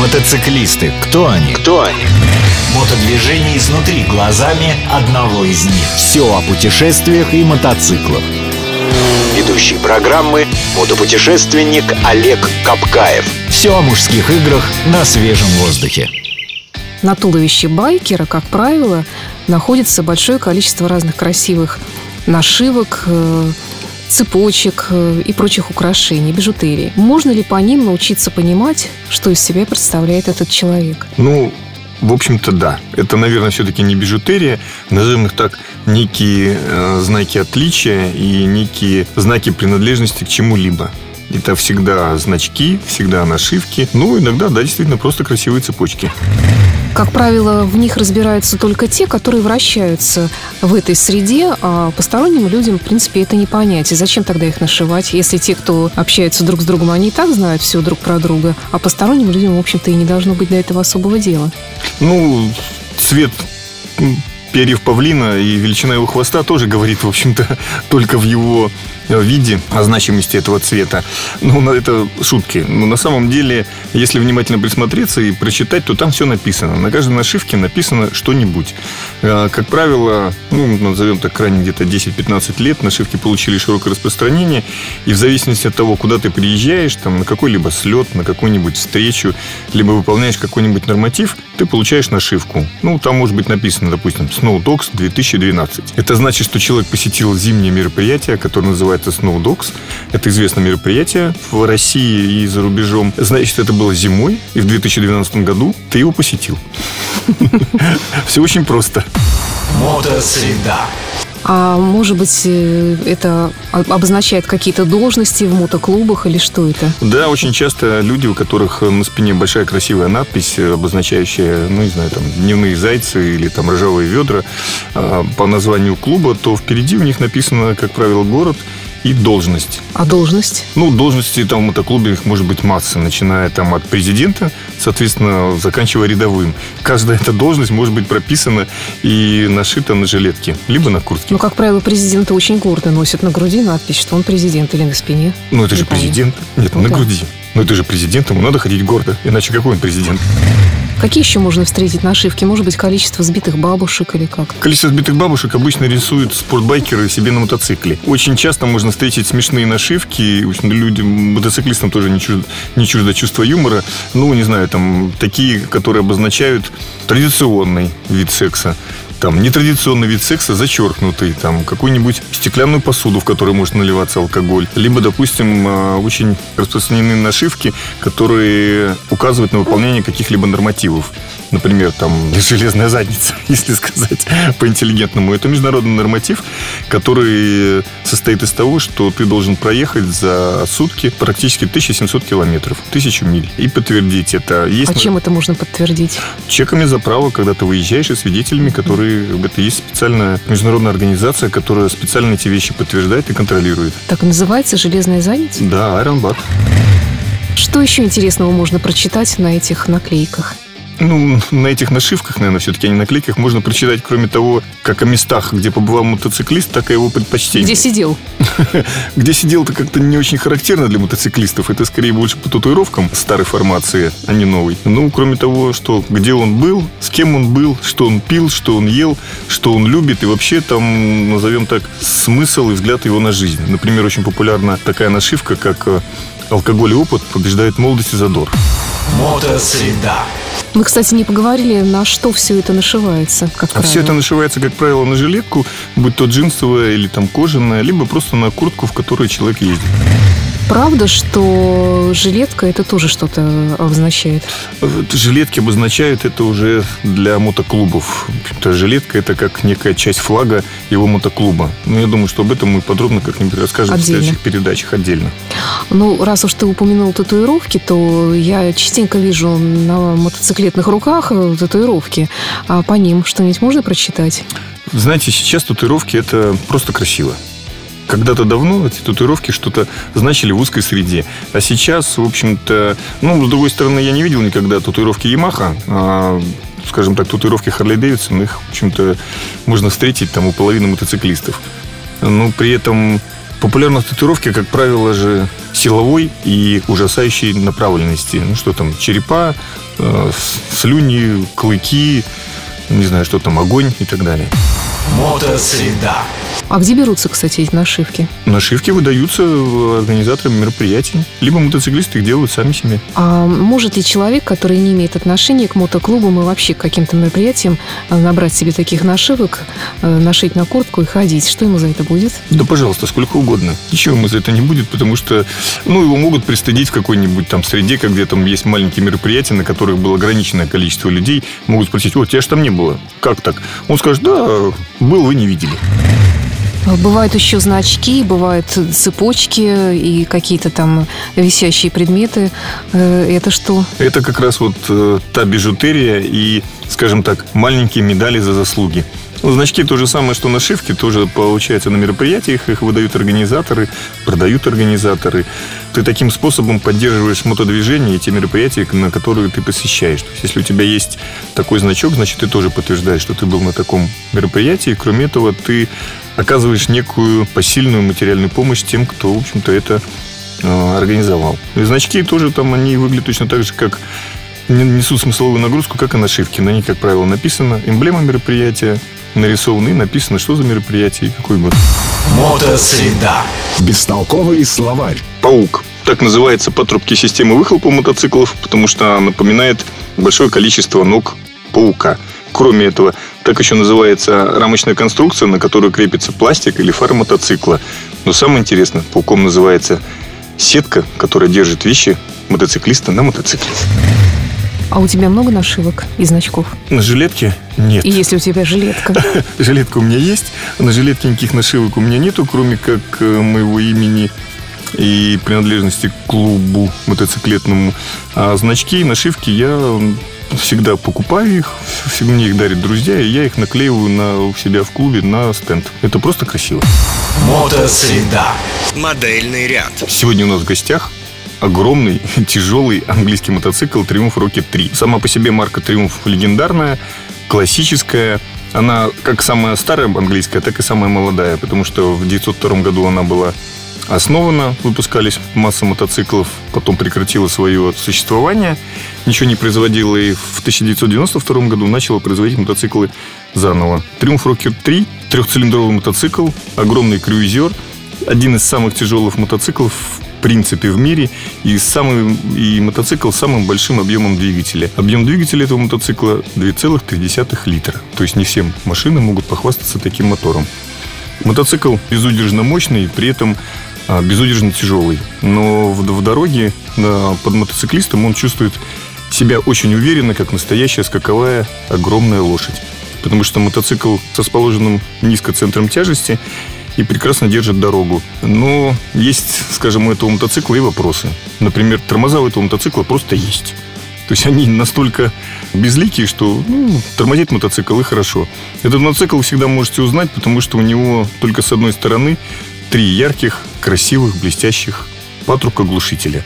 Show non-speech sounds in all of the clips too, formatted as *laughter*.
Мотоциклисты. Кто они? Кто они? Мотодвижение изнутри глазами одного из них. Все о путешествиях и мотоциклах. Ведущий программы мотопутешественник Олег Капкаев. Все о мужских играх на свежем воздухе. На туловище байкера, как правило, находится большое количество разных красивых нашивок, э, цепочек э, и прочих украшений, бижутерии. Можно ли по ним научиться понимать, что из себя представляет этот человек? Ну, в общем-то, да. Это, наверное, все-таки не бижутерия. Назовем их так, некие э, знаки отличия и некие знаки принадлежности к чему-либо. Это всегда значки, всегда нашивки. Ну, иногда, да, действительно, просто красивые цепочки. Как правило, в них разбираются только те, которые вращаются в этой среде, а посторонним людям, в принципе, это не понять. И зачем тогда их нашивать, если те, кто общаются друг с другом, они и так знают все друг про друга, а посторонним людям, в общем-то, и не должно быть до этого особого дела. Ну, цвет перьев павлина и величина его хвоста тоже говорит, в общем-то, *laughs* только в его виде о значимости этого цвета. Ну, это шутки. Но на самом деле, если внимательно присмотреться и прочитать, то там все написано. На каждой нашивке написано что-нибудь. А, как правило, ну, назовем так, крайне где-то 10-15 лет нашивки получили широкое распространение. И в зависимости от того, куда ты приезжаешь, там, на какой-либо слет, на какую-нибудь встречу, либо выполняешь какой-нибудь норматив, ты получаешь нашивку. Ну, там может быть написано, допустим, Snow Dogs 2012. Это значит, что человек посетил зимнее мероприятие, которое называется Snow Dogs. Это известное мероприятие в России и за рубежом. Значит, это было зимой, и в 2012 году ты его посетил. *laughs* Все очень просто. Мотосреда. А может быть, э, это обозначает какие-то должности в мотоклубах или что это? Да, очень часто люди, у которых на спине большая красивая надпись, обозначающая, ну, не знаю, там, дневные зайцы или там ржавые ведра а, по названию клуба, то впереди у них написано, как правило, город и должность. А должность? Ну, должности там в мотоклубе их может быть масса, начиная там от президента, соответственно, заканчивая рядовым. Каждая эта должность может быть прописана и нашита на жилетке, либо на куртке. Ну, как правило, президенты очень гордо носят на груди надпись, что он президент или на спине. Ну, это же президент. Нет, ну, на да. груди. Ну, это же президент, ему надо ходить гордо. Иначе какой он президент? Какие еще можно встретить нашивки? Может быть, количество сбитых бабушек или как? Количество сбитых бабушек обычно рисуют спортбайкеры себе на мотоцикле. Очень часто можно встретить смешные нашивки. В общем, людям, мотоциклистам тоже не чуждо, не чуждо чувство юмора. Ну, не знаю, там такие, которые обозначают традиционный вид секса там нетрадиционный вид секса зачеркнутый, там какую-нибудь стеклянную посуду, в которой может наливаться алкоголь, либо, допустим, а, очень распространены нашивки, которые указывают на выполнение каких-либо нормативов. Например, там *laughs* железная задница, *laughs* если сказать по-интеллигентному. Это международный норматив, который состоит из того, что ты должен проехать за сутки практически 1700 километров, тысячу миль, и подтвердить это. Есть... А чем это можно подтвердить? Чеками за право, когда ты выезжаешь, и свидетелями, которые это есть специальная международная организация, которая специально эти вещи подтверждает и контролирует. Так и называется «Железная задница»? Да, Iron Bat. Что еще интересного можно прочитать на этих наклейках? Ну, на этих нашивках, наверное, все-таки, а не наклейках, можно прочитать, кроме того, как о местах, где побывал мотоциклист, так и его предпочтения. Где сидел? *laughs* Где сидел, это как-то не очень характерно для мотоциклистов. Это скорее больше по татуировкам старой формации, а не новой. Ну, кроме того, что где он был, с кем он был, что он пил, что он ел, что он любит, и вообще там, назовем так, смысл и взгляд его на жизнь. Например, очень популярна такая нашивка, как э, «Алкоголь и опыт побеждает молодость и задор». Мотосреда. Мы, кстати, не поговорили, на что все это нашивается, как А правило. все это нашивается, как правило, на жилетку, будь то джинсовая или там кожаная, либо просто на куртку, в которой человек ездит правда, что жилетка это тоже что-то обозначает? Жилетки обозначают это уже для мотоклубов. Жилетка это как некая часть флага его мотоклуба. Но ну, я думаю, что об этом мы подробно как-нибудь расскажем отдельно. в следующих передачах отдельно. Ну, раз уж ты упомянул татуировки, то я частенько вижу на мотоциклетных руках э, татуировки. А по ним что-нибудь можно прочитать? Знаете, сейчас татуировки это просто красиво когда-то давно эти татуировки что-то значили в узкой среде. А сейчас, в общем-то, ну, с другой стороны, я не видел никогда татуировки Ямаха, а, скажем так, татуировки Харли Дэвидсон, их, в общем-то, можно встретить там у половины мотоциклистов. Но при этом Популярность татуировки, как правило же, силовой и ужасающей направленности. Ну, что там, черепа, э, слюни, клыки, не знаю, что там, огонь и так далее. Мотосреда. А где берутся, кстати, эти нашивки? Нашивки выдаются организаторам мероприятий. Либо мотоциклисты их делают сами себе. А может ли человек, который не имеет отношения к мотоклубам и вообще к каким-то мероприятиям, э, набрать себе таких нашивок, э, нашить на куртку и ходить? Что ему за это будет? Да, пожалуйста, сколько угодно. Ничего ему за это не будет, потому что, ну, его могут пристыдить в какой-нибудь там среде, как где там есть маленькие мероприятия, на которых было ограниченное количество людей. Могут спросить, о, тебя же там не было. Как так? Он скажет, да, был, вы не видели. Бывают еще значки, бывают цепочки и какие-то там висящие предметы. Э, Это что? Это как раз вот э, та бижутерия и, скажем так, маленькие медали за заслуги. Ну, значки то же самое, что нашивки, тоже получается на мероприятиях, их выдают организаторы, продают организаторы. Ты таким способом поддерживаешь мотодвижение и те мероприятия, на которые ты посещаешь. То есть, если у тебя есть такой значок, значит, ты тоже подтверждаешь, что ты был на таком мероприятии. Кроме этого, ты оказываешь некую посильную материальную помощь тем, кто, в общем-то, это э, организовал. И значки тоже там, они выглядят точно так же, как несут смысловую нагрузку, как и нашивки. На них, как правило, написано эмблема мероприятия, нарисовано и написано, что за мероприятие и какой год. Мотосреда. Бестолковый словарь. Паук. Так называется патрубки системы выхлопа мотоциклов, потому что напоминает большое количество ног паука. Кроме этого, так еще называется рамочная конструкция, на которую крепится пластик или фара мотоцикла. Но самое интересное, пауком называется сетка, которая держит вещи мотоциклиста на мотоцикле. А у тебя много нашивок и значков? На жилетке нет. И если у тебя жилетка? *laughs* Жилетка у меня есть, на жилетке никаких нашивок у меня нету, кроме как э, моего имени и принадлежности к клубу мотоциклетному. А значки и нашивки я всегда покупаю их, всегда мне их дарят друзья, и я их наклеиваю на, у себя в клубе на стенд. Это просто красиво. Мотосреда. Модельный ряд. Сегодня у нас в гостях огромный, *laughs* тяжелый английский мотоцикл Triumph Rocket 3. Сама по себе марка Triumph легендарная, классическая. Она как самая старая английская, так и самая молодая, потому что в 1902 году она была основана, выпускались масса мотоциклов, потом прекратила свое существование, ничего не производила и в 1992 году начала производить мотоциклы заново. Triumph Rocket 3, трехцилиндровый мотоцикл, огромный крюизер, один из самых тяжелых мотоциклов принципе в мире и самый и мотоцикл с самым большим объемом двигателя. Объем двигателя этого мотоцикла 2,3 литра. То есть не все машины могут похвастаться таким мотором. Мотоцикл безудержно мощный, при этом а, безудержно тяжелый. Но в, в дороге да, под мотоциклистом он чувствует себя очень уверенно, как настоящая скаковая огромная лошадь. Потому что мотоцикл с расположенным низко центром тяжести и прекрасно держит дорогу. Но есть, скажем, у этого мотоцикла и вопросы. Например, тормоза у этого мотоцикла просто есть. То есть они настолько безликие, что ну, тормозит мотоцикл и хорошо. Этот мотоцикл вы всегда можете узнать, потому что у него только с одной стороны три ярких, красивых, блестящих патрубка глушителя.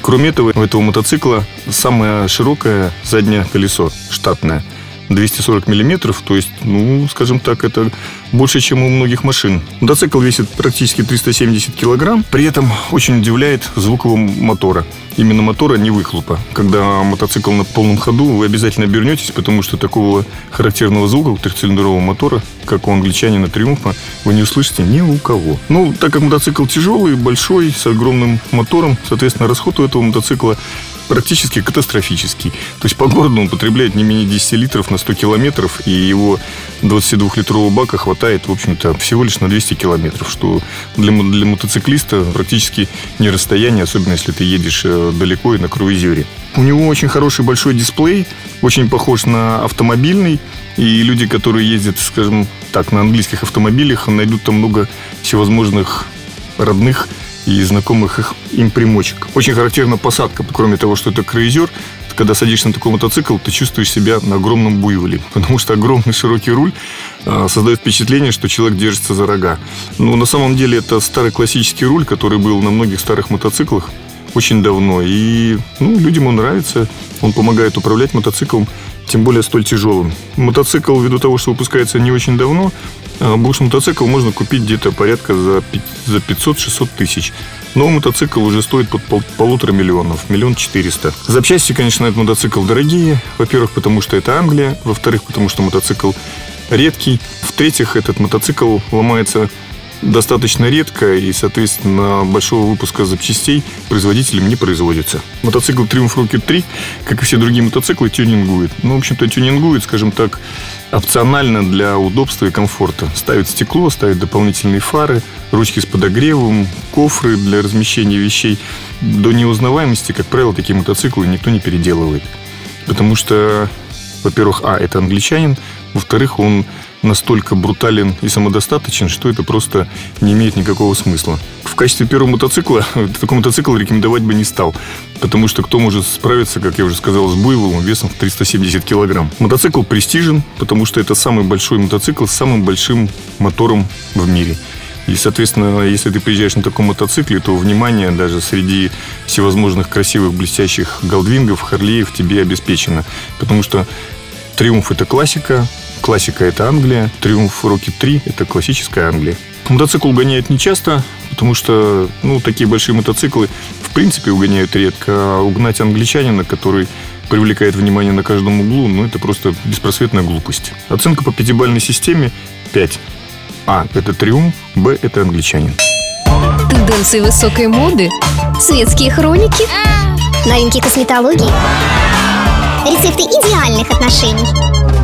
Кроме этого, у этого мотоцикла самое широкое заднее колесо, штатное. 240 миллиметров, то есть, ну, скажем так, это больше, чем у многих машин. Мотоцикл весит практически 370 килограмм, при этом очень удивляет звук его мотора. Именно мотора, не выхлопа. Когда мотоцикл на полном ходу, вы обязательно обернетесь, потому что такого характерного звука у трехцилиндрового мотора, как у англичанина Триумфа, вы не услышите ни у кого. Ну, так как мотоцикл тяжелый, большой, с огромным мотором, соответственно, расход у этого мотоцикла практически катастрофический. То есть по городу он потребляет не менее 10 литров на 100 километров, и его 22-литрового бака хватает, в общем-то, всего лишь на 200 километров, что для, для мотоциклиста практически не расстояние, особенно если ты едешь э, далеко и на круизере. У него очень хороший большой дисплей, очень похож на автомобильный, и люди, которые ездят, скажем так, на английских автомобилях, найдут там много всевозможных родных и знакомых их, им примочек. Очень характерна посадка. Кроме того, что это круизер, когда садишься на такой мотоцикл, ты чувствуешь себя на огромном буйволе, *laughs* потому что огромный широкий руль э, создает впечатление, что человек держится за рога. Но на самом деле это старый классический руль, который был на многих старых мотоциклах. Очень давно. И ну, людям он нравится. Он помогает управлять мотоциклом, тем более столь тяжелым. Мотоцикл, ввиду того, что выпускается не очень давно, а бушь-мотоцикл можно купить где-то порядка за 500-600 тысяч. Но мотоцикл уже стоит под пол, полутора миллионов, миллион четыреста. Запчасти, конечно, этот мотоцикл дорогие. Во-первых, потому что это Англия. Во-вторых, потому что мотоцикл редкий. В-третьих, этот мотоцикл ломается достаточно редко и, соответственно, большого выпуска запчастей производителем не производится. Мотоцикл Triumph Rocket 3, как и все другие мотоциклы, тюнингует. Ну, в общем-то, тюнингует, скажем так, опционально для удобства и комфорта. Ставит стекло, ставит дополнительные фары, ручки с подогревом, кофры для размещения вещей. До неузнаваемости, как правило, такие мотоциклы никто не переделывает. Потому что, во-первых, а, это англичанин, во-вторых, он настолько брутален и самодостаточен, что это просто не имеет никакого смысла. В качестве первого мотоцикла *laughs* такой мотоцикл рекомендовать бы не стал, потому что кто может справиться, как я уже сказал, с буйволом весом в 370 килограмм. Мотоцикл престижен, потому что это самый большой мотоцикл с самым большим мотором в мире. И, соответственно, если ты приезжаешь на таком мотоцикле, то внимание даже среди всевозможных красивых, блестящих голдвингов, харлеев тебе обеспечено. Потому что Триумф – это классика, Классика – это Англия. Триумф Rocket 3 – это классическая Англия. Мотоцикл угоняют нечасто, потому что ну, такие большие мотоциклы в принципе угоняют редко. А угнать англичанина, который привлекает внимание на каждом углу, ну, это просто беспросветная глупость. Оценка по пятибалльной системе 5. А – это триумф, Б – это англичанин. Тенденции высокой моды, светские хроники, новинки косметологии, рецепты идеальных отношений.